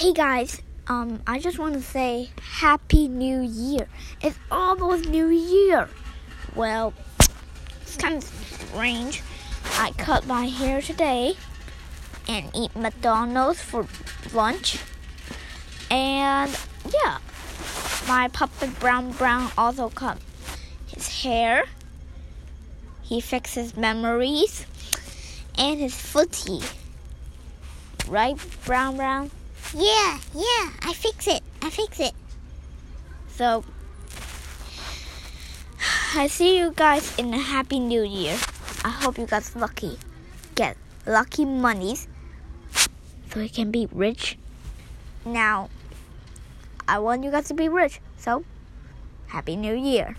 Hey guys, um, I just want to say Happy New Year. It's almost New Year. Well, it's kind of strange. I cut my hair today and eat McDonald's for lunch. And yeah, my puppet Brown Brown also cut his hair. He fixes memories and his footy. Right, Brown Brown? Yeah, yeah, I fix it. I fix it. So, I see you guys in a happy new year. I hope you guys lucky. Get lucky monies so you can be rich. Now, I want you guys to be rich. So, happy new year.